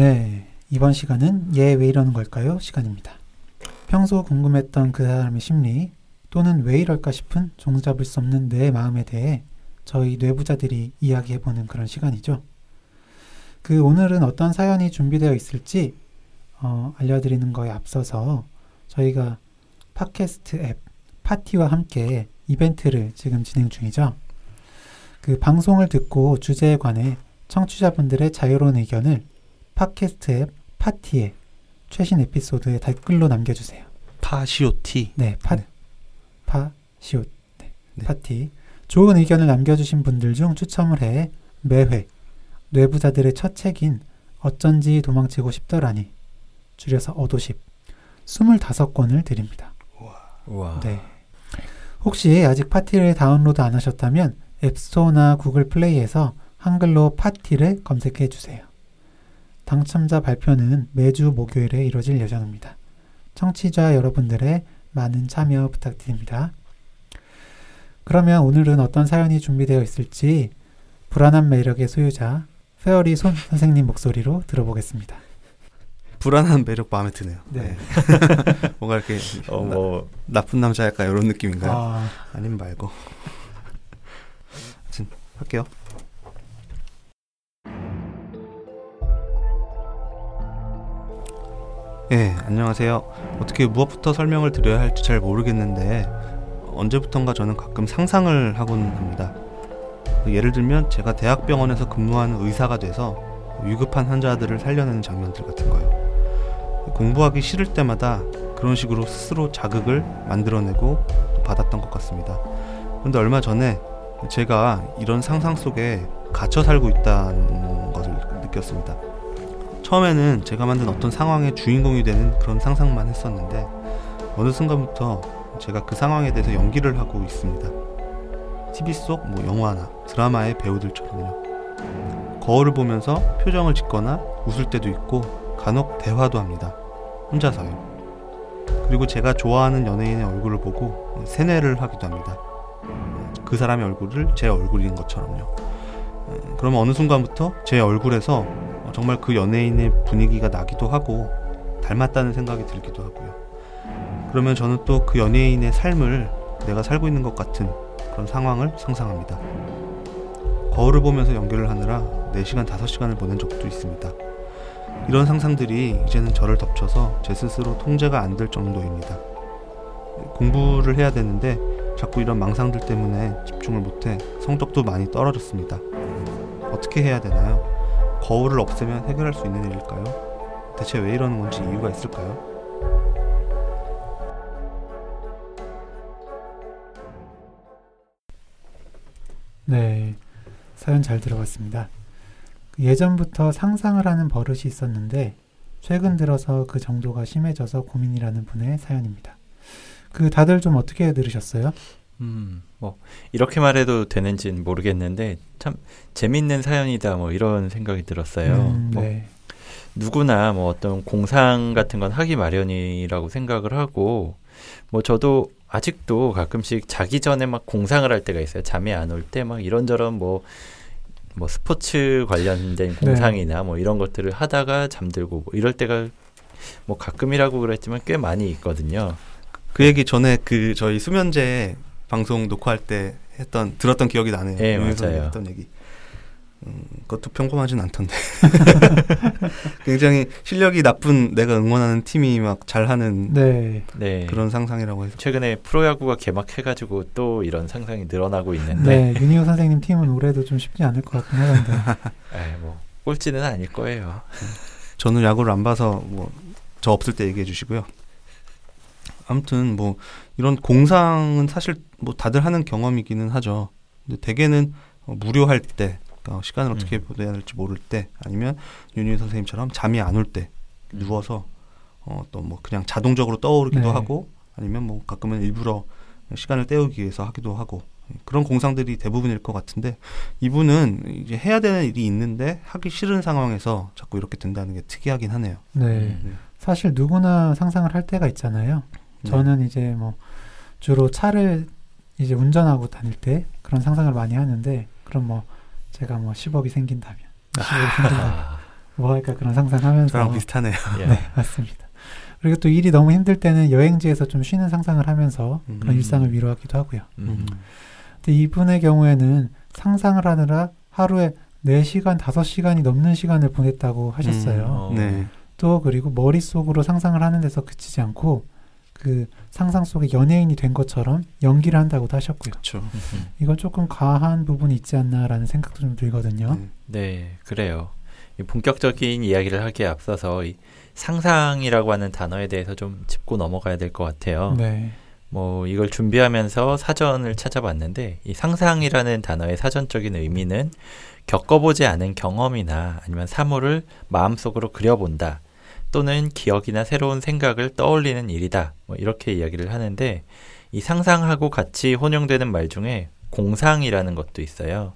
네, 이번 시간은 얘 왜 이러는 걸까요? 시간입니다. 평소 궁금했던 그 사람의 심리 또는 왜 이럴까 싶은 종잡을 수 없는 내 마음에 대해 저희 뇌부자들이 이야기해보는 그런 시간이죠. 그 오늘은 어떤 사연이 준비되어 있을지 어, 알려드리는 거에 앞서서 저희가 팟캐스트 앱 파티와 함께 이벤트를 지금 진행 중이죠. 그 방송을 듣고 주제에 관해 청취자분들의 자유로운 의견을 팟캐스트 앱 파티에 최신 에피소드에 댓글로 남겨주세요. 파시오티. 네, 파, 네. 파시오 네, 네. 파티. 좋은 의견을 남겨주신 분들 중 추첨을 해 매회 뇌부자들의 첫 책인 어쩐지 도망치고 싶더라니 줄여서 어도십 25권을 드립니다. 우와. 네. 혹시 아직 파티를 다운로드 안 하셨다면 앱스토어나 구글 플레이에서 한글로 파티를 검색해 주세요. 당첨자 발표는 매주 목요일에 이루어질 예정입니다. 청취자 여러분들의 많은 참여 부탁드립니다. 그러면 오늘은 어떤 사연이 준비되어 있을지 불안한 매력의 소유자 페어리 손 선생님 목소리로 들어보겠습니다. 불안한 매력 마음에 드네요. 네. 뭔가 이렇게 어, 나, 뭐 나쁜 남자 약간 이런 느낌인가요? 아, 아님 말고. 하여튼 할게요. 예, 안녕하세요. 어떻게 무엇부터 설명을 드려야 할지 잘 모르겠는데 언제부턴가 저는 가끔 상상을 하곤 합니다. 예를 들면 제가 대학병원에서 근무하는 의사가 돼서 위급한 환자들을 살려내는 장면들 같은 거요. 공부하기 싫을 때마다 그런 식으로 스스로 자극을 만들어내고 또 받았던 것 같습니다. 그런데 얼마 전에 제가 이런 상상 속에 갇혀 살고 있다는 것을 느꼈습니다. 처음에는 제가 만든 어떤 상황의 주인공이 되는 그런 상상만 했었는데 어느 순간부터 제가 그 상황에 대해서 연기를 하고 있습니다. TV 속 뭐 영화나 드라마의 배우들처럼요. 거울을 보면서 표정을 짓거나 웃을 때도 있고 간혹 대화도 합니다. 혼자서요. 그리고 제가 좋아하는 연예인의 얼굴을 보고 세뇌를 하기도 합니다. 그 사람의 얼굴을 제 얼굴인 것처럼요. 그러면 어느 순간부터 제 얼굴에서 정말 그 연예인의 분위기가 나기도 하고 닮았다는 생각이 들기도 하고요. 그러면 저는 또 그 연예인의 삶을 내가 살고 있는 것 같은 그런 상황을 상상합니다. 거울을 보면서 연기를 하느라 4시간, 5시간을 보낸 적도 있습니다. 이런 상상들이 이제는 저를 덮쳐서 제 스스로 통제가 안 될 정도입니다. 공부를 해야 되는데 자꾸 이런 망상들 때문에 집중을 못해 성적도 많이 떨어졌습니다. 어떻게 해야 되나요? 거울을 없애면 해결할 수 있는 일일까요? 대체 왜 이러는 건지 이유가 있을까요? 네, 사연 잘 들어봤습니다. 그 예전부터 상상을 하는 버릇이 있었는데 최근 들어서 그 정도가 심해져서 고민이라는 분의 사연입니다. 그 다들 좀 어떻게 들으셨어요? 음, 뭐 이렇게 말해도 되는지는 모르겠는데 참 재밌는 사연이다 뭐 이런 생각이 들었어요. 음, 뭐 네. 누구나 뭐 어떤 공상 같은 건 하기 마련이라고 생각을 하고 뭐 저도 아직도 가끔씩 자기 전에 막 공상을 할 때가 있어요. 잠이 안 올 때 막 이런저런 뭐뭐 스포츠 관련된 공상이나 뭐 이런 것들을 하다가 잠들고 뭐 이럴 때가 뭐 가끔이라고 그랬지만 꽤 많이 있거든요. 그 얘기 전에 그 저희 수면제 방송 녹화할 때 했던 들었던 기억이 나네요. 예, 맞아요. 했던 얘기. 음, 그것도 평범하진 않던데. 굉장히 실력이 나쁜 내가 응원하는 팀이 막 잘하는 네. 네. 그런 상상이라고 해서 최근에 프로야구가 개막해가지고 또 이런 상상이 늘어나고 있는데, 네, 윤희호 선생님 팀은 올해도 좀 쉽지 않을 것 같긴 하던데. 에이, 뭐 꼴찌는 아닐 거예요. 저는 야구를 안 봐서 뭐 저 없을 때 얘기해 주시고요. 아무튼 뭐 이런 공상은 사실 뭐 다들 하는 경험이기는 하죠. 근데 대개는 어, 무료할 때, 그러니까 시간을 어떻게 음. 보내야 될지 모를 때, 아니면 윤희 선생님처럼 잠이 안 올 때 누워서 어, 또 뭐 그냥 자동적으로 떠오르기도 네. 하고, 아니면 뭐 가끔은 일부러 시간을 때우기 위해서 하기도 하고 그런 공상들이 대부분일 것 같은데 이분은 이제 해야 되는 일이 있는데 하기 싫은 상황에서 자꾸 이렇게 된다는 게 특이하긴 하네요. 네. 네. 사실 누구나 상상을 할 때가 있잖아요. 네. 저는 이제 뭐 주로 차를 이제 운전하고 다닐 때 그런 상상을 많이 하는데 그럼 뭐 제가 뭐 10억이 생긴다면 10억이 생긴다면 아, 뭐 할까 그런 상상하면서 저랑 비슷하네요. 예. 네, 맞습니다. 그리고 또 일이 너무 힘들 때는 여행지에서 좀 쉬는 상상을 하면서 그런 음. 일상을 위로하기도 하고요. 음. 근데 이분의 경우에는 상상을 하느라 하루에 4시간, 5시간이 넘는 시간을 보냈다고 하셨어요. 어. 네. 또 그리고 머릿속으로 상상을 하는 데서 그치지 않고 그 상상 속에 연예인이 된 것처럼 연기를 한다고도 하셨고요. 그렇죠. 음. 이건 조금 과한 부분이 있지 않나라는 생각도 좀 들거든요. 네. 네, 그래요. 이 본격적인 이야기를 하기에 앞서서 이 상상이라고 하는 단어에 대해서 좀 짚고 넘어가야 될 것 같아요. 네. 뭐 이걸 준비하면서 사전을 찾아봤는데 이 상상이라는 단어의 사전적인 의미는 겪어보지 않은 경험이나 아니면 사물을 마음속으로 그려본다 또는 기억이나 새로운 생각을 떠올리는 일이다 뭐 이렇게 이야기를 하는데 이 상상하고 같이 혼용되는 말 중에 공상이라는 것도 있어요.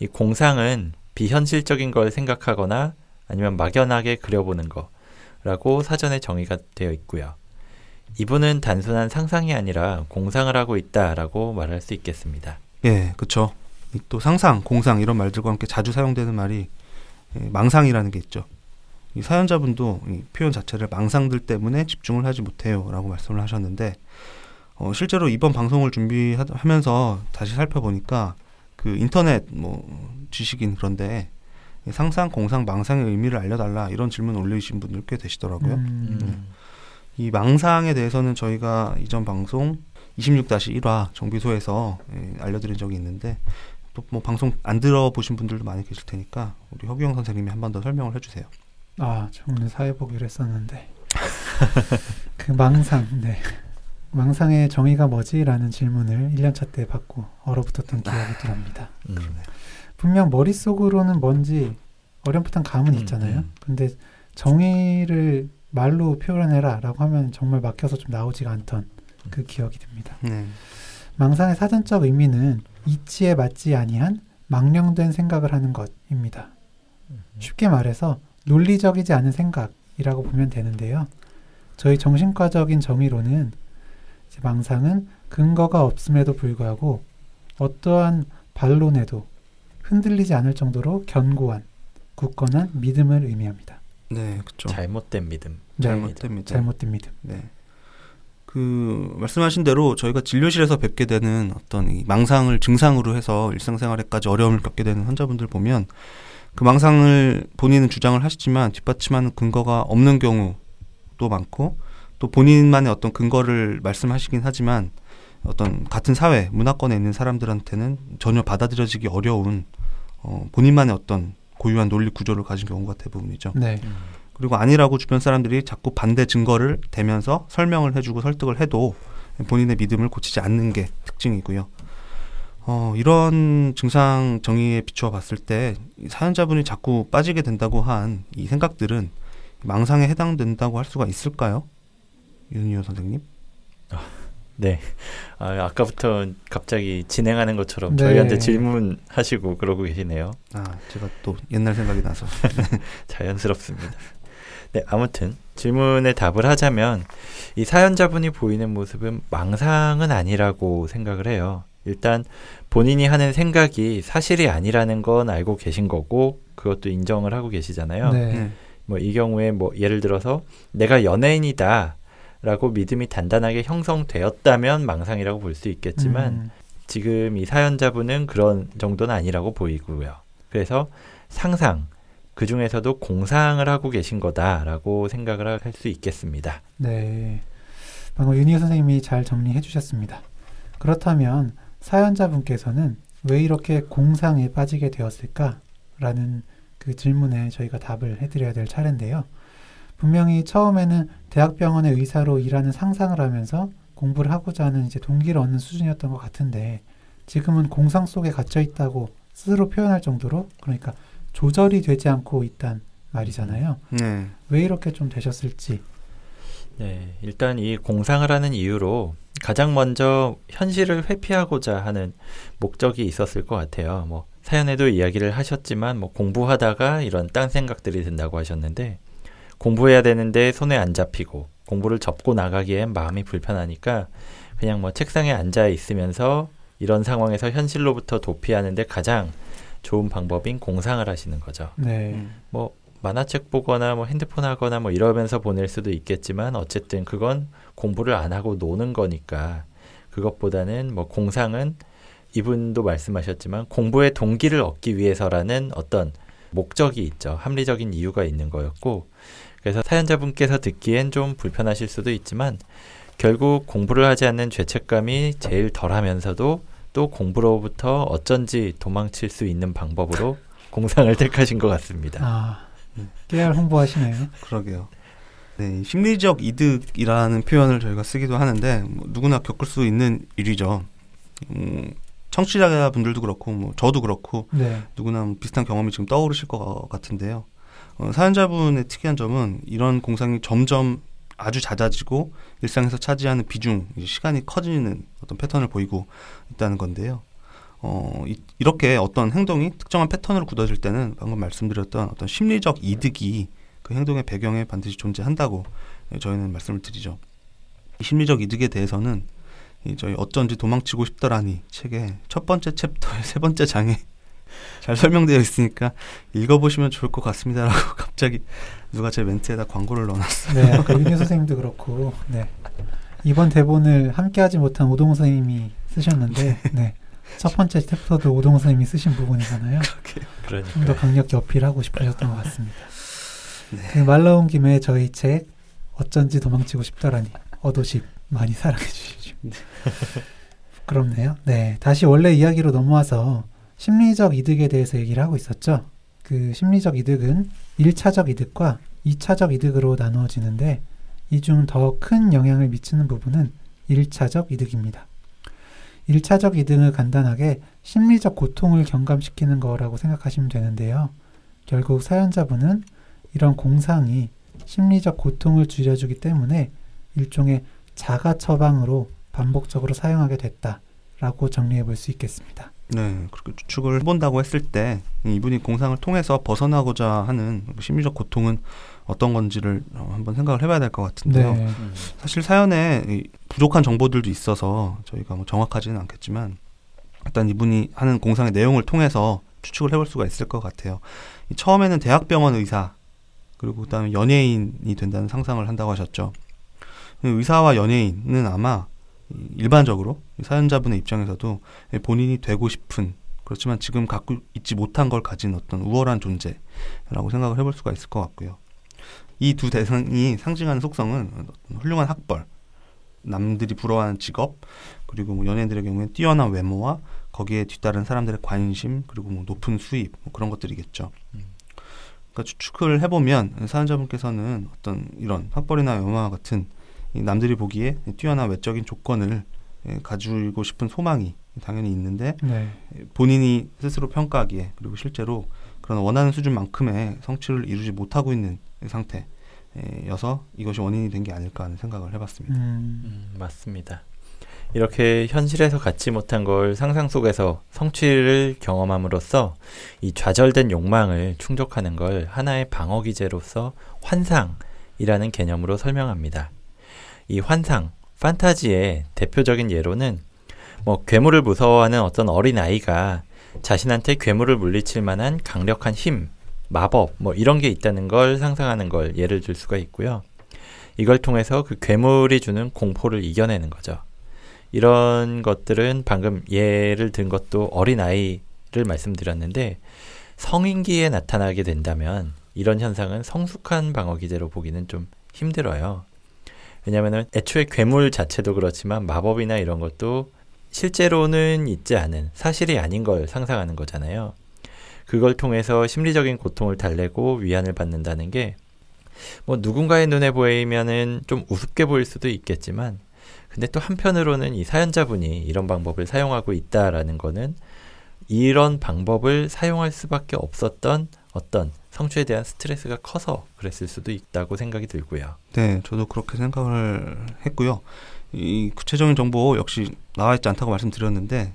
이 공상은 비현실적인 걸 생각하거나 아니면 막연하게 그려보는 거라고 사전에 정의가 되어 있고요. 이분은 단순한 상상이 아니라 공상을 하고 있다라고 말할 수 있겠습니다. 예, 그렇죠. 또 상상, 공상 이런 말들과 함께 자주 사용되는 말이 예, 망상이라는 게 있죠. 이 사연자분도 이 표현 자체를 망상들 때문에 집중을 하지 못해요라고 말씀을 하셨는데 어, 실제로 이번 방송을 준비하면서 다시 살펴보니까 그 인터넷 뭐 지식인 그런데 이 상상, 공상, 망상의 의미를 알려달라 이런 질문 올리신 분들 꽤 되시더라고요. 음, 이 망상에 대해서는 저희가 이전 방송 26-1화 정비소에서 예, 알려드린 적이 있는데 또 뭐 방송 안 들어보신 분들도 많이 계실 테니까 우리 허규영 선생님이 한 번 더 설명을 해주세요. 아, 저 오늘 사회 보기로 했었는데 그 망상, 네. 망상의 정의가 뭐지 라는 질문을 1년차 때 받고 얼어붙었던 기억이 납니다. 음. 분명 머릿속으로는 뭔지 어렴풋한 감은 음, 있잖아요. 음. 근데 정의를 말로 표현해라 라고 하면 정말 막혀서 좀 나오지가 않던 그 기억이 듭니다. 네. 망상의 사전적 의미는 이치에 맞지 아니한 망령된 생각을 하는 것입니다. 쉽게 말해서 논리적이지 않은 생각이라고 보면 되는데요. 저희 정신과적인 정의로는 이제 망상은 근거가 없음에도 불구하고 어떠한 반론에도 흔들리지 않을 정도로 견고한 굳건한 믿음을 의미합니다. 네, 그렇죠. 잘못된 믿음. 네, 잘못됩니다. 잘못된 믿음. 네. 그 말씀하신 대로 저희가 진료실에서 뵙게 되는 어떤 이 망상을 증상으로 해서 일상생활에까지 어려움을 겪게 되는 환자분들 보면 그 망상을 본인은 주장을 하시지만 뒷받침하는 근거가 없는 경우도 많고 또 본인만의 어떤 근거를 말씀하시긴 하지만 어떤 같은 사회 문화권에 있는 사람들한테는 전혀 받아들여지기 어려운 어, 본인만의 어떤 고유한 논리 구조를 가진 경우가 대부분이죠. 네. 음. 그리고 아니라고 주변 사람들이 자꾸 반대 증거를 대면서 설명을 해주고 설득을 해도 본인의 믿음을 고치지 않는 게 특징이고요. 어, 이런 증상 정의에 비추어 봤을 때이 사연자분이 자꾸 빠지게 된다고 한 이 생각들은 망상에 해당된다고 할 수가 있을까요? 윤희호 선생님? 네. 아, 아까부터 갑자기 진행하는 것처럼 네. 저희한테 질문하시고 그러고 계시네요. 아, 제가 또 옛날 생각이 나서. 자연스럽습니다. 네, 아무튼 질문에 답을 하자면 이 사연자분이 보이는 모습은 망상은 아니라고 생각을 해요. 일단 본인이 하는 생각이 사실이 아니라는 건 알고 계신 거고 그것도 인정을 하고 계시잖아요. 네. 네. 뭐 이 경우에 뭐 예를 들어서 내가 연예인이다 라고 믿음이 단단하게 형성되었다면 망상이라고 볼 수 있겠지만 음, 지금 이 사연자분은 그런 정도는 아니라고 보이고요. 그래서 상상 그 중에서도 공상을 하고 계신 거다라고 생각을 할 수 있겠습니다. 네. 방금 윤희 선생님이 잘 정리해 주셨습니다. 그렇다면 사연자분께서는 왜 이렇게 공상에 빠지게 되었을까 라는 그 질문에 저희가 답을 해드려야 될 차례인데요. 분명히 처음에는 대학병원의 의사로 일하는 상상을 하면서 공부를 하고자 하는 이제 동기를 얻는 수준이었던 것 같은데 지금은 공상 속에 갇혀 있다고 스스로 표현할 정도로 그러니까 조절이 되지 않고 있단 말이잖아요. 네. 왜 이렇게 좀 되셨을지 네, 일단 이 공상을 하는 이유로 가장 먼저 현실을 회피하고자 하는 목적이 있었을 것 같아요. 뭐 사연에도 이야기를 하셨지만 뭐 공부하다가 이런 딴 생각들이 든다고 하셨는데 공부해야 되는데 손에 안 잡히고 공부를 접고 나가기엔 마음이 불편하니까 그냥 뭐 책상에 앉아 있으면서 이런 상황에서 현실로부터 도피하는데 가장 좋은 방법인 공상을 하시는 거죠. 네. 음. 뭐 만화책 보거나 뭐 핸드폰 하거나 뭐 이러면서 보낼 수도 있겠지만 어쨌든 그건 공부를 안 하고 노는 거니까 그것보다는 뭐 공상은 이분도 말씀하셨지만 공부의 동기를 얻기 위해서라는 어떤 목적이 있죠. 합리적인 이유가 있는 거였고 그래서 사연자분께서 듣기엔 좀 불편하실 수도 있지만 결국 공부를 하지 않는 죄책감이 제일 덜하면서도 또 공부로부터 어쩐지 도망칠 수 있는 방법으로 공상을 택하신 것 같습니다. 아, 깨알 홍보하시네요. 그러게요. 네, 심리적 이득이라는 표현을 저희가 쓰기도 하는데 뭐 누구나 겪을 수 있는 일이죠. 음, 청취자분들도 그렇고 뭐 저도 그렇고 네. 누구나 뭐 비슷한 경험이 지금 떠오르실 것 같은데요. 어, 사연자분의 특이한 점은 이런 공상이 점점 아주 잦아지고 일상에서 차지하는 비중, 시간이 커지는 어떤 패턴을 보이고 있다는 건데요. 어, 이, 이렇게 어떤 행동이 특정한 패턴으로 굳어질 때는 방금 말씀드렸던 어떤 심리적 이득이 그 행동의 배경에 반드시 존재한다고 저희는 말씀을 드리죠. 이 심리적 이득에 대해서는 이 저희 어쩐지 도망치고 싶더라니 책의 첫 번째 챕터의 세 번째 장에 잘 설명되어 있으니까 읽어보시면 좋을 것 같습니다라고 갑자기 누가 제 멘트에다 광고를 넣어놨어요. 네, 아까 윤희 선생님도 그렇고, 네. 이번 대본을 함께하지 못한 오동 선생님이 쓰셨는데, 네. 첫 번째 챕터도 오동 선생님이 쓰신 부분이잖아요. 좀 더 강력히 어필하고 싶으셨던 것 같습니다. 네. 그말 나온 김에 저희 책 어쩐지 도망치고 싶더라니 어도십 많이 사랑해 주시죠. 부끄럽네요. 네, 다시 원래 이야기로 넘어와서 심리적 이득에 대해서 얘기를 하고 있었죠. 그 심리적 이득은 1차적 이득과 2차적 이득으로 나누어지는데 이 중 더 큰 영향을 미치는 부분은 1차적 이득입니다. 1차적 이득을 간단하게 심리적 고통을 경감시키는 거라고 생각하시면 되는데요. 결국 사연자분은 이런 공상이 심리적 고통을 줄여주기 때문에 일종의 자가 처방으로 반복적으로 사용하게 됐다라고 정리해 볼 수 있겠습니다. 네, 그렇게 추측을 해본다고 했을 때 이분이 공상을 통해서 벗어나고자 하는 심리적 고통은 어떤 건지를 한번 생각을 해봐야 될 것 같은데요. 네. 사실 사연에 부족한 정보들도 있어서 저희가 뭐 정확하지는 않겠지만 일단 이분이 하는 공상의 내용을 통해서 추측을 해볼 수가 있을 것 같아요. 처음에는 대학병원 의사 그리고 그다음에 연예인이 된다는 상상을 한다고 하셨죠. 의사와 연예인은 아마 일반적으로 사연자분의 입장에서도 본인이 되고 싶은 그렇지만 지금 갖고 있지 못한 걸 가진 어떤 우월한 존재라고 생각을 해볼 수가 있을 것 같고요. 이 두 대상이 상징하는 속성은 훌륭한 학벌, 남들이 부러워하는 직업, 그리고 뭐 연예인들의 경우에는 뛰어난 외모와 거기에 뒤따른 사람들의 관심, 그리고 뭐 높은 수입, 뭐 그런 것들이겠죠. 음. 그러니까 추측을 해보면 사연자분께서는 어떤 이런 학벌이나 외모와 같은 남들이 보기에 뛰어난 외적인 조건을 예, 가지고 싶은 소망이 당연히 있는데 네. 본인이 스스로 평가하기에 그리고 실제로 그런 원하는 수준만큼의 성취를 이루지 못하고 있는 상태여서 이것이 원인이 된 게 아닐까 하는 생각을 해봤습니다. 음. 음, 맞습니다. 이렇게 현실에서 갖지 못한 걸 상상 속에서 성취를 경험함으로써 이 좌절된 욕망을 충족하는 걸 하나의 방어 기제로서 환상이라는 개념으로 설명합니다. 이 환상, 판타지의 대표적인 예로는 뭐 괴물을 무서워하는 어떤 어린 아이가 자신한테 괴물을 물리칠 만한 강력한 힘, 마법 뭐 이런 게 있다는 걸 상상하는 걸 예를 들 수가 있고요. 이걸 통해서 그 괴물이 주는 공포를 이겨내는 거죠. 이런 것들은 방금 예를 든 것도 어린 아이를 말씀드렸는데 성인기에 나타나게 된다면 이런 현상은 성숙한 방어 기제로 보기는 좀 힘들어요. 왜냐하면 애초에 괴물 자체도 그렇지만 마법이나 이런 것도 실제로는 있지 않은 사실이 아닌 걸 상상하는 거잖아요. 그걸 통해서 심리적인 고통을 달래고 위안을 받는다는 게 뭐 누군가의 눈에 보이면은 좀 우습게 보일 수도 있겠지만 근데 또 한편으로는 이 사연자분이 이런 방법을 사용하고 있다라는 거는 이런 방법을 사용할 수밖에 없었던 어떤 성취에 대한 스트레스가 커서 그랬을 수도 있다고 생각이 들고요. 네, 저도 그렇게 생각을 했고요. 이 구체적인 정보 역시 나와 있지 않다고 말씀드렸는데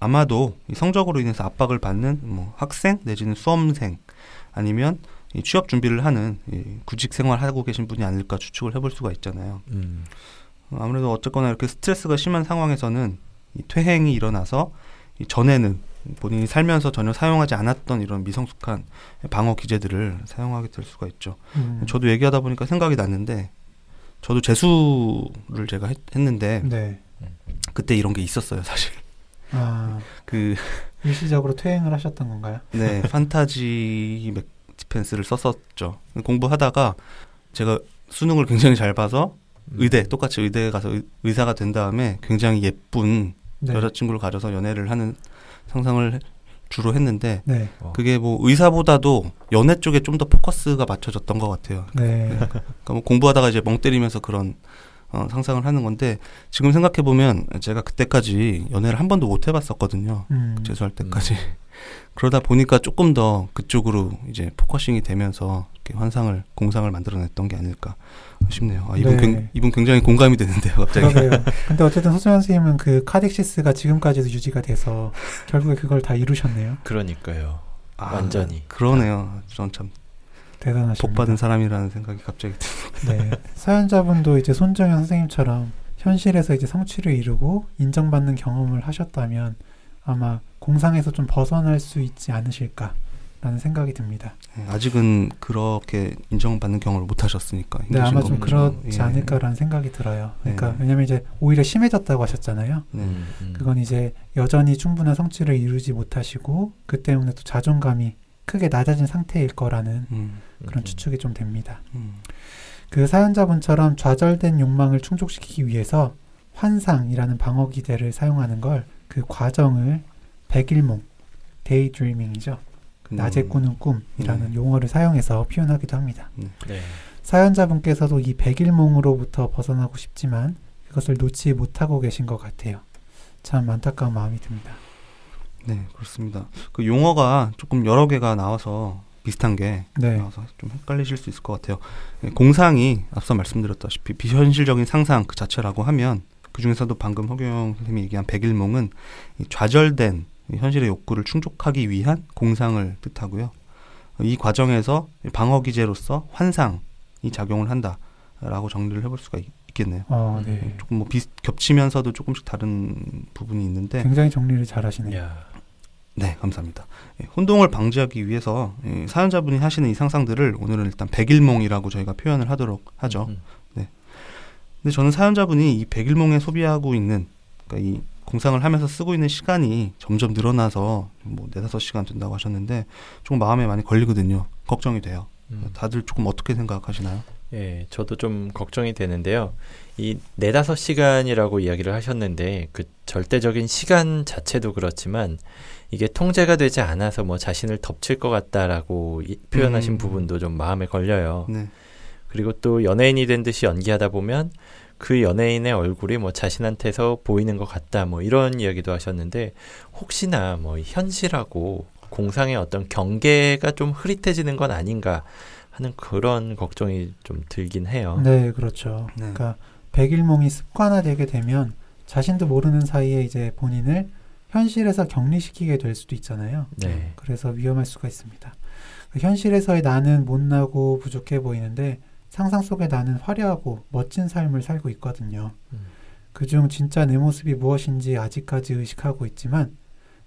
아마도 성적으로 인해서 압박을 받는 뭐 학생 내지는 수험생 아니면 이 취업 준비를 하는 이 구직 생활 하고 계신 분이 아닐까 추측을 해볼 수가 있잖아요. 음. 아무래도 어쨌거나 이렇게 스트레스가 심한 상황에서는 이 퇴행이 일어나서 이 전에는 본인이 살면서 전혀 사용하지 않았던 이런 미성숙한 방어 기제들을 사용하게 될 수가 있죠. 음. 저도 얘기하다 보니까 생각이 났는데 저도 재수를 제가 했, 는데 네. 그때 이런 게 있었어요, 사실. 아, 그 일시적으로 퇴행을 하셨던 건가요? 네, 판타지 맥 디펜스를 썼었죠. 공부하다가 제가 수능을 굉장히 잘 봐서 음. 의대 똑같이 의대에 가서 의, 의사가 된 다음에 굉장히 예쁜 네. 여자친구를 가져서 연애를 하는 상상을 주로 했는데 네. 어. 그게 뭐 의사보다도 연애 쪽에 좀 더 포커스가 맞춰졌던 것 같아요. 네. 그러니까 뭐 공부하다가 이제 멍 때리면서 그런 어, 상상을 하는 건데 지금 생각해 보면 제가 그때까지 연애를 한 번도 못 해봤었거든요. 음. 재수할 때까지 그러다 보니까 조금 더 그쪽으로 이제 focusing이 되면서 이렇게 환상을 공상을 만들어냈던 게 아닐까 싶네요. 아, 이분 네. 굉, 이분 굉장히 공감이 되는데요, 갑자기. 근데 어쨌든 소수연 선생님은 그 카덱시스가 지금까지도 유지가 돼서 결국에 그걸 다 이루셨네요. 그러니까요. 아, 완전히. 그러네요. 전 참 대단하십니다. 복 받은 사람이라는 생각이 갑자기 드네요. 네. 사연자분도 이제 손정현 선생님처럼 현실에서 이제 성취를 이루고 인정받는 경험을 하셨다면 아마 공상에서 좀 벗어날 수 있지 않으실까라는 생각이 듭니다. 예, 아직은 그렇게 인정받는 경험을 못 하셨으니까 네, 아마 좀. 그렇지 예. 않을까라는 생각이 들어요. 그러니까 네. 왜냐면 이제 오히려 심해졌다고 하셨잖아요. 네. 음, 음. 그건 이제 여전히 충분한 성취를 이루지 못하시고 그 때문에 또 자존감이 크게 낮아진 상태일 거라는 음, 그런 음. 추측이 좀 됩니다. 음. 그 사연자분처럼 좌절된 욕망을 충족시키기 위해서 환상이라는 방어 기제를 사용하는 걸 그 과정을 백일몽, daydreaming이죠. 그 낮에 음. 꾸는 꿈이라는 네. 용어를 사용해서 표현하기도 합니다. 네. 사연자분께서도 이 백일몽으로부터 벗어나고 싶지만 그것을 놓지 못하고 계신 것 같아요. 참 안타까운 마음이 듭니다. 네, 그렇습니다. 그 용어가 조금 여러 개가 나와서 비슷한 게 네, 나와서 좀 헷갈리실 수 있을 것 같아요. 예, 공상이 앞서 말씀드렸다시피 비현실적인 상상 그 자체라고 하면 그 중에서도 방금 허경 선생님이 얘기한 백일몽은 이 좌절된 이 현실의 욕구를 충족하기 위한 공상을 뜻하고요. 이 과정에서 방어 기제로서 환상이 작용을 한다라고 정리를 해볼 수가 있, 겠네요 어, 네. 조금 뭐 비슷 겹치면서도 조금씩 다른 부분이 있는데 굉장히 정리를 잘하시네요. 야. 네, 감사합니다. 예, 혼동을 방지하기 위해서 예, 사연자분이 하시는 이 상상들을 오늘은 일단 백일몽이라고 저희가 표현을 하도록 하죠. 음. 근데 저는 사연자분이 이 백일몽에 소비하고 있는 그러니까 이 공상을 하면서 쓰고 있는 시간이 점점 늘어나서 뭐 네다섯 시간 된다고 하셨는데 조금 마음에 많이 걸리거든요. 걱정이 돼요. 음. 다들 조금 어떻게 생각하시나요? 예, 저도 좀 걱정이 되는데요. 이 네다섯 시간이라고 이야기를 하셨는데 그 절대적인 시간 자체도 그렇지만 이게 통제가 되지 않아서 뭐 자신을 덮칠 것 같다라고 이- 표현하신 음. 부분도 좀 마음에 걸려요. 네. 그리고 또 연예인이 된 듯이 연기하다 보면 그 연예인의 얼굴이 뭐 자신한테서 보이는 것 같다 뭐 이런 이야기도 하셨는데 혹시나 뭐 현실하고 공상의 어떤 경계가 좀 흐릿해지는 건 아닌가 하는 그런 걱정이 좀 들긴 해요. 네, 그렇죠. 네. 그러니까 백일몽이 습관화되게 되면 자신도 모르는 사이에 이제 본인을 현실에서 격리시키게 될 수도 있잖아요. 네. 그래서 위험할 수가 있습니다. 그 현실에서의 나는 못나고 부족해 보이는데 상상 속의 나는 화려하고 멋진 삶을 살고 있거든요. 음. 그중 진짜 내 모습이 무엇인지 아직까지 의식하고 있지만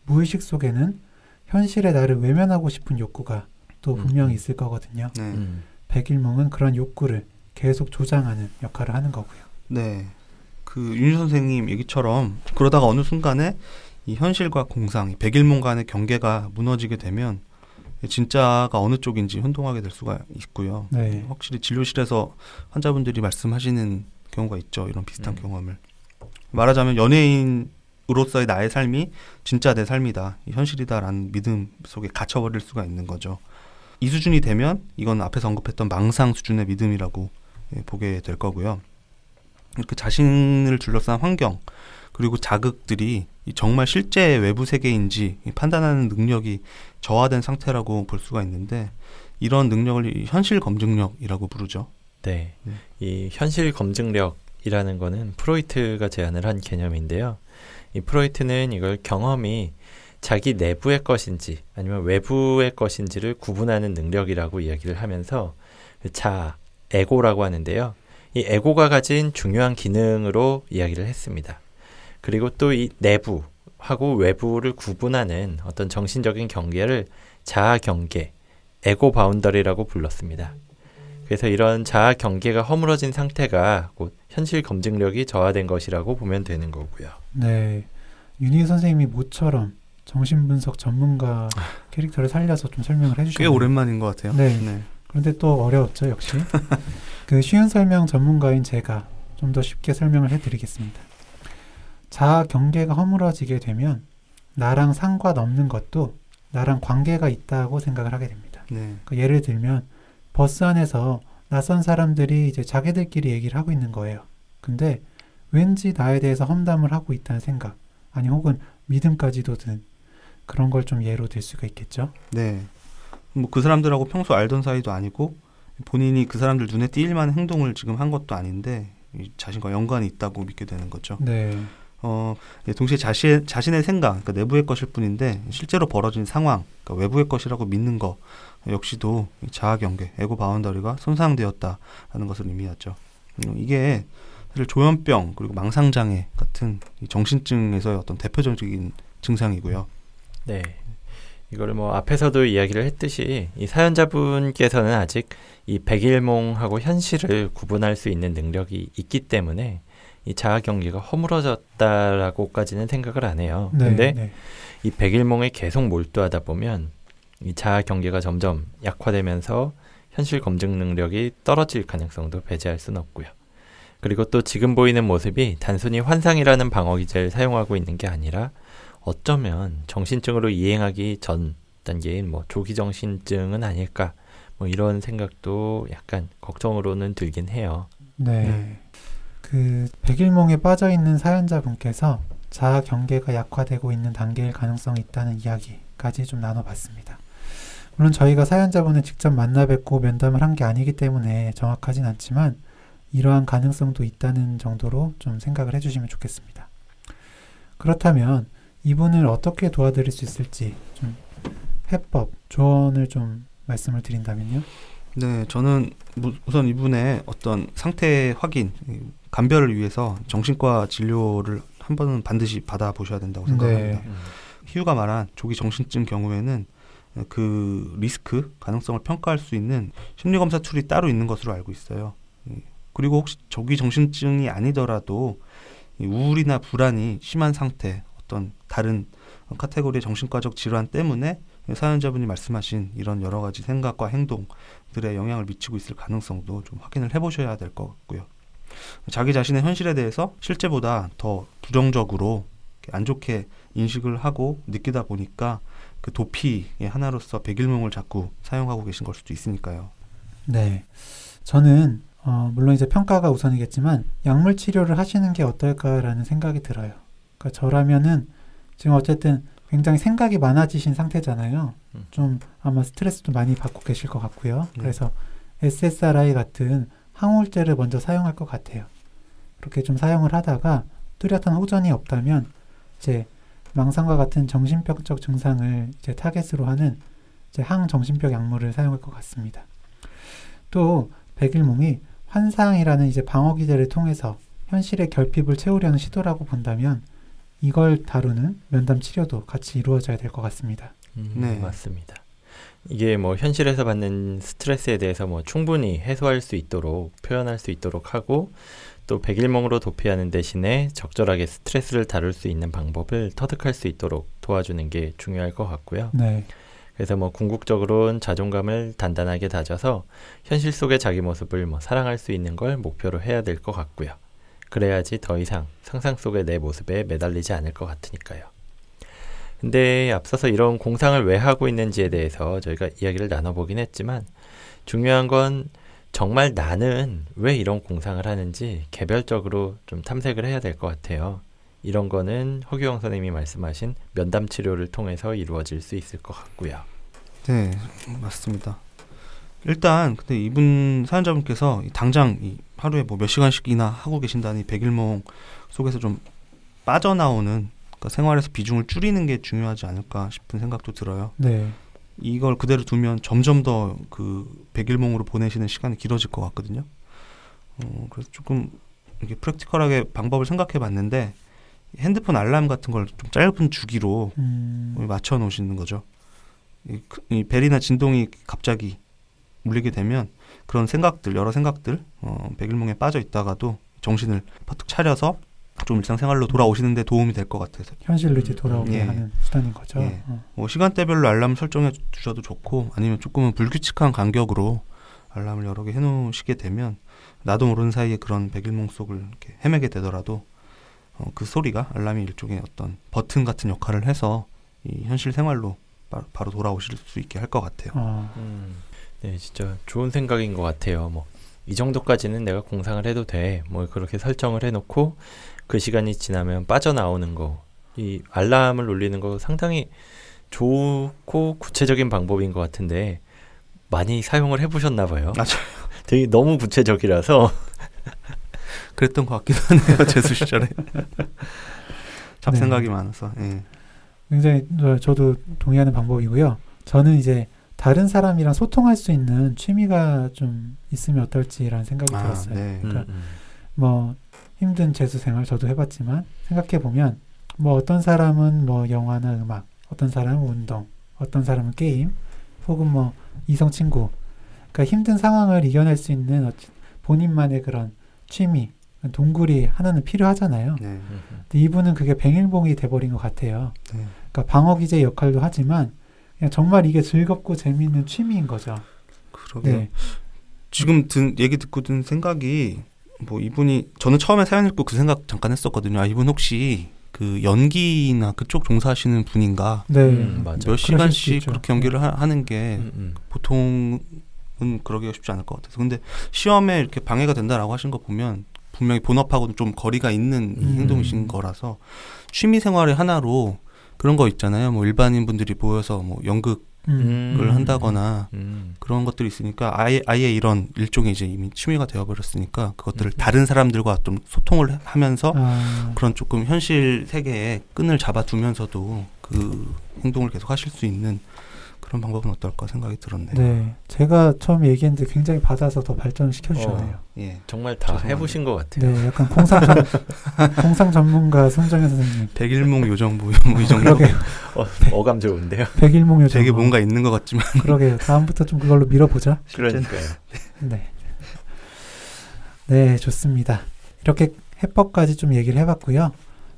무의식 속에는 현실의 나를 외면하고 싶은 욕구가 또 분명히 음. 있을 거거든요. 네. 음. 백일몽은 그런 욕구를 계속 조장하는 역할을 하는 거고요. 네. 그 윤 선생님 얘기처럼 그러다가 어느 순간에 이 현실과 공상, 이 백일몽 간의 경계가 무너지게 되면 진짜가 어느 쪽인지 혼동하게 될 수가 있고요. 네. 확실히 진료실에서 환자분들이 말씀하시는 경우가 있죠. 이런 비슷한 음. 경험을. 말하자면 연예인으로서의 나의 삶이 진짜 내 삶이다. 이 현실이다라는 믿음 속에 갇혀버릴 수가 있는 거죠. 이 수준이 되면 이건 앞에서 언급했던 망상 수준의 믿음이라고 예, 보게 될 거고요. 이렇게 자신을 둘러싼 환경 그리고 자극들이 이 정말 실제 외부 세계인지 이 판단하는 능력이 저하된 상태라고 볼 수가 있는데 이런 능력을 이 현실 검증력이라고 부르죠. 네. 네. 이 현실 검증력이라는 거는 프로이트가 제안을 한 개념인데요. 이 프로이트는 이걸 경험이 자기 내부의 것인지 아니면 외부의 것인지를 구분하는 능력이라고 이야기를 하면서 그 자, 에고라고 하는데요. 이 에고가 가진 중요한 기능으로 이야기를 했습니다. 그리고 또 이 내부 하고 외부를 구분하는 어떤 정신적인 경계를 자아 경계, 에고 바운더리라고 불렀습니다. 그래서 이런 자아 경계가 허물어진 상태가 곧 현실 검증력이 저하된 것이라고 보면 되는 거고요. 네. 윤희 선생님이 모처럼 정신분석 전문가 캐릭터를 살려서 좀 설명을 꽤 해주셨네요. 오랜만인 것 같아요. 네. 그런데 또 어려웠죠, 역시. 그 쉬운 설명 전문가인 제가 좀 더 쉽게 설명을 해드리겠습니다. 자아 경계가 허물어지게 되면 나랑 상관없는 것도 나랑 관계가 있다고 생각을 하게 됩니다. 네. 그 예를 들면 버스 안에서 낯선 사람들이 이제 자기들끼리 얘기를 하고 있는 거예요. 근데 왠지 나에 대해서 험담을 하고 있다는 생각, 아니 혹은 믿음까지도 든 그런 걸 좀 예로 들 수가 있겠죠. 네. 뭐 그 사람들하고 평소 알던 사이도 아니고 본인이 그 사람들 눈에 띄일 만한 행동을 지금 한 것도 아닌데 이 자신과 연관이 있다고 믿게 되는 거죠. 네. 어, 예, 동시에 자신, 자신의 생각, 그러니까 내부의 것일 뿐인데 실제로 벌어진 상황, 그러니까 외부의 것이라고 믿는 거 역시도 이 자아 경계, 에고 바운더리가 손상되었다라는 것을 의미하죠. 음, 이게 사실 조현병 그리고 망상장애 같은 이 정신증에서의 어떤 대표적인 증상이고요. 네. 이거를 뭐 앞에서도 이야기를 했듯이 이 사연자분께서는 아직 이 백일몽하고 현실을 구분할 수 있는 능력이 있기 때문에 이 자아 경계가 허물어졌다라고까지는 생각을 안 해요. 네. 근데 네. 이 백일몽에 계속 몰두하다 보면 이 자아 경계가 점점 약화되면서 현실 검증 능력이 떨어질 가능성도 배제할 수는 없고요. 그리고 또 지금 보이는 모습이 단순히 환상이라는 방어 기제를 사용하고 있는 게 아니라 어쩌면 정신증으로 이행하기 전 단계인 뭐 조기 정신증은 아닐까 뭐 이런 생각도 약간 걱정으로는 들긴 해요. 네. 네. 그 백일몽에 빠져 있는 사연자분께서 자아 경계가 약화되고 있는 단계일 가능성이 있다는 이야기까지 좀 나눠봤습니다. 물론 저희가 사연자분을 직접 만나 뵙고 면담을 한 게 아니기 때문에 정확하진 않지만 이러한 가능성도 있다는 정도로 좀 생각을 해주시면 좋겠습니다. 그렇다면 이분을 어떻게 도와드릴 수 있을지 좀 해법, 조언을 좀 말씀을 드린다면요. 네, 저는 무- 우선 이분의 어떤 상태 확인, 이 감별을 위해서 정신과 진료를 한 번은 반드시 받아 보셔야 된다고 생각합니다. 네. 희우가 말한 조기 정신증 경우에는 그 리스크 가능성을 평가할 수 있는 심리 검사 툴이 따로 있는 것으로 알고 있어요. 이, 그리고 혹시 조기 정신증이 아니더라도 이 우울이나 불안이 심한 상태, 어떤 다른 카테고리의 정신과적 질환 때문에 사연자분이 말씀하신 이런 여러 가지 생각과 행동들에 영향을 미치고 있을 가능성도 좀 확인을 해보셔야 될 것 같고요. 자기 자신의 현실에 대해서 실제보다 더 부정적으로 안 좋게 인식을 하고 느끼다 보니까 그 도피의 하나로서 백일몽을 자꾸 사용하고 계신 걸 수도 있으니까요. 네. 저는 어, 물론 이제 평가가 우선이겠지만 약물 치료를 하시는 게 어떨까라는 생각이 들어요. 그러니까 저라면은 지금 어쨌든 굉장히 생각이 많아지신 상태잖아요. 음. 좀 아마 스트레스도 많이 받고 계실 것 같고요. 네. 그래서 SSRI 같은 항우울제를 먼저 사용할 것 같아요. 그렇게 좀 사용을 하다가 뚜렷한 호전이 없다면 이제 망상과 같은 정신병적 증상을 이제 타겟으로 하는 이제 항정신병 약물을 사용할 것 같습니다. 또 백일몽이 환상이라는 이제 방어 기제를 통해서 현실의 결핍을 채우려는 시도라고 본다면 이걸 다루는 면담 치료도 같이 이루어져야 될 것 같습니다. 음, 네. 맞습니다. 이게 뭐 현실에서 받는 스트레스에 대해서 뭐 충분히 해소할 수 있도록 표현할 수 있도록 하고 또 백일몽으로 도피하는 대신에 적절하게 스트레스를 다룰 수 있는 방법을 터득할 수 있도록 도와주는 게 중요할 것 같고요. 네, 그래서 뭐 궁극적으로는 자존감을 단단하게 다져서 현실 속의 자기 모습을 뭐 사랑할 수 있는 걸 목표로 해야 될 것 같고요. 그래야지 더 이상 상상 속의 내 모습에 매달리지 않을 것 같으니까요. 근데 앞서서 이런 공상을 왜 하고 있는지에 대해서 저희가 이야기를 나눠보긴 했지만 중요한 건 정말 나는 왜 이런 공상을 하는지 개별적으로 좀 탐색을 해야 될 것 같아요. 이런 거는 허규영 선생님이 말씀하신 면담 치료를 통해서 이루어질 수 있을 것 같고요. 네, 맞습니다. 일단 근데 이분 사연자분께서 이 당장 이 하루에 뭐 몇 시간씩이나 하고 계신다니 백일몽 속에서 좀 빠져나오는 그러니까 생활에서 비중을 줄이는 게 중요하지 않을까 싶은 생각도 들어요. 네, 이걸 그대로 두면 점점 더 그 백일몽으로 보내시는 시간이 길어질 것 같거든요. 어, 그래서 조금 이렇게 프랙티컬하게 방법을 생각해 봤는데 핸드폰 알람 같은 걸 좀 짧은 주기로 음, 맞춰 놓으시는 거죠. 이, 그- 이 벨이나 진동이 갑자기 울리게 되면 그런 생각들 여러 생각들 어, 백일몽에 빠져 있다가도 정신을 퍼뜩 차려서 좀 일상생활로 돌아오시는데 도움이 될 것 같아서 현실로 이제 돌아오게 예. 하는 수단인 거죠. 예. 어. 뭐 시간대별로 알람 설정해 주셔도 좋고 아니면 조금은 불규칙한 간격으로 알람을 여러 개 해놓으시게 되면 나도 모르는 사이에 그런 백일몽 속을 이렇게 헤매게 되더라도 어, 그 소리가 알람이 일종의 어떤 버튼 같은 역할을 해서 이 현실 생활로 바, 바로 돌아오실 수 있게 할 것 같아요. 어. 음, 네, 진짜 좋은 생각인 것 같아요. 뭐 이 정도까지는 내가 공상을 해도 돼. 뭐 그렇게 설정을 해놓고 그 시간이 지나면 빠져나오는 거, 이 알람을 울리는 거 상당히 좋고 구체적인 방법인 것 같은데 많이 사용을 해보셨나 봐요. 맞아요. 되게 너무 구체적이라서 그랬던 것 같기도 하네요. 재수 시절에 잡생각이 네. 많아서. 예. 굉장히 어, 저도 동의하는 방법이고요. 저는 이제 다른 사람이랑 소통할 수 있는 취미가 좀 있으면 어떨지라는 생각이 아, 들었어요. 네. 그러니까 음, 뭐 힘든 재수 생활 저도 해봤지만 생각해 보면 뭐 어떤 사람은 뭐 영화나 음악, 어떤 사람은 운동, 어떤 사람은 게임, 혹은 뭐 이성 친구. 그러니까 힘든 상황을 이겨낼 수 있는 본인만의 그런 취미, 동굴이 하나는 필요하잖아요. 네. 음, 음. 근데 이분은 그게 백일봉이 돼버린 것 같아요. 네. 그러니까 방어 기제 역할도 하지만 정말 이게 즐겁고 재미있는 취미인 거죠. 그러게요. 네. 지금 든 얘기 듣고 든 생각이 뭐 이분이 저는 처음에 사연 읽고 그 생각 잠깐 했었거든요. 아 이분 혹시 그 연기나 그쪽 종사하시는 분인가? 네. 음, 맞아. 몇 시간씩. 그렇게 연기를 하, 하는 게 음, 음. 보통은 그러기가 쉽지 않을 것 같아서. 근데 시험에 이렇게 방해가 된다라고 하신 거 보면 분명히 본업하고는 좀 거리가 있는 음. 행동이신 거라서 취미 생활의 하나로 그런 거 있잖아요. 뭐 일반인 분들이 모여서 뭐 연극을 음. 음. 한다거나 음. 그런 것들이 있으니까 아예 아예 이런 일종의 이제 이미 취미가 되어버렸으니까 그것들을 음. 다른 사람들과 좀 소통을 하면서 아, 그런 조금 현실 세계에 끈을 잡아두면서도 그 행동을 계속 하실 수 있는 그런 방법은 어떨까 생각이 들었네요. 네. 제가 처음 얘기했는데 굉장히 받아서 더 발전을 시켜 주셨네요. 예. 정말 다 죄송합니다. 해보신 것 같아요. 네, 약간 공상 전, 공상 전문가 송정현 선생님. 백일몽 요정부 뭐 이 정도 그러게요. 어, 어감 좋은데요. 백일몽 요정. 되게 뭔가 있는 것 같지만 그러게요. 다음부터 좀 그걸로 밀어보자. 그러니까요. 네. 네, 좋습니다. 이렇게 해법까지 좀 얘기를 해봤고요.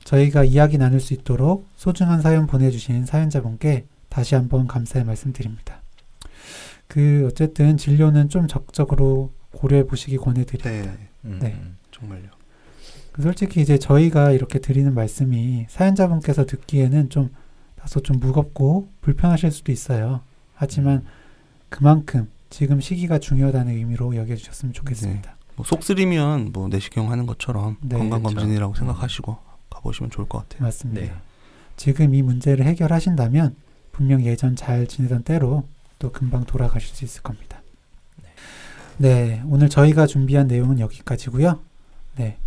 저희가 이야기 나눌 수 있도록 소중한 사연 보내주신 사연자분께 다시 한번 감사의 말씀드립니다. 그 어쨌든 진료는 좀 적극적으로 고려해 보시기 권해드립니다. 네 음, 네. 음. 정말요. 그 솔직히 이제 저희가 이렇게 드리는 말씀이 사연자분께서 듣기에는 좀 다소 좀 무겁고 불편하실 수도 있어요. 하지만 그만큼 지금 시기가 중요하다는 의미로 여겨주셨으면 좋겠습니다. 뭐 속쓰리면 뭐 내시경 하는 것처럼 네, 건강 그렇죠. 검진이라고 음. 생각하시고 가보시면 좋을 것 같아요. 맞습니다. 네. 지금 이 문제를 해결하신다면 분명 예전 잘 지내던 때로 또 금방 돌아가실 수 있을 겁니다. 네, 오늘 저희가 준비한 내용은 여기까지고요. 네,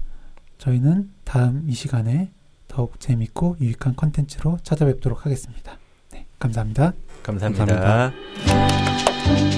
저희는 다음 이 시간에 더욱 재밌고 유익한 컨텐츠로 찾아뵙도록 하겠습니다. 네, 감사합니다. 감사합니다. 감사합니다.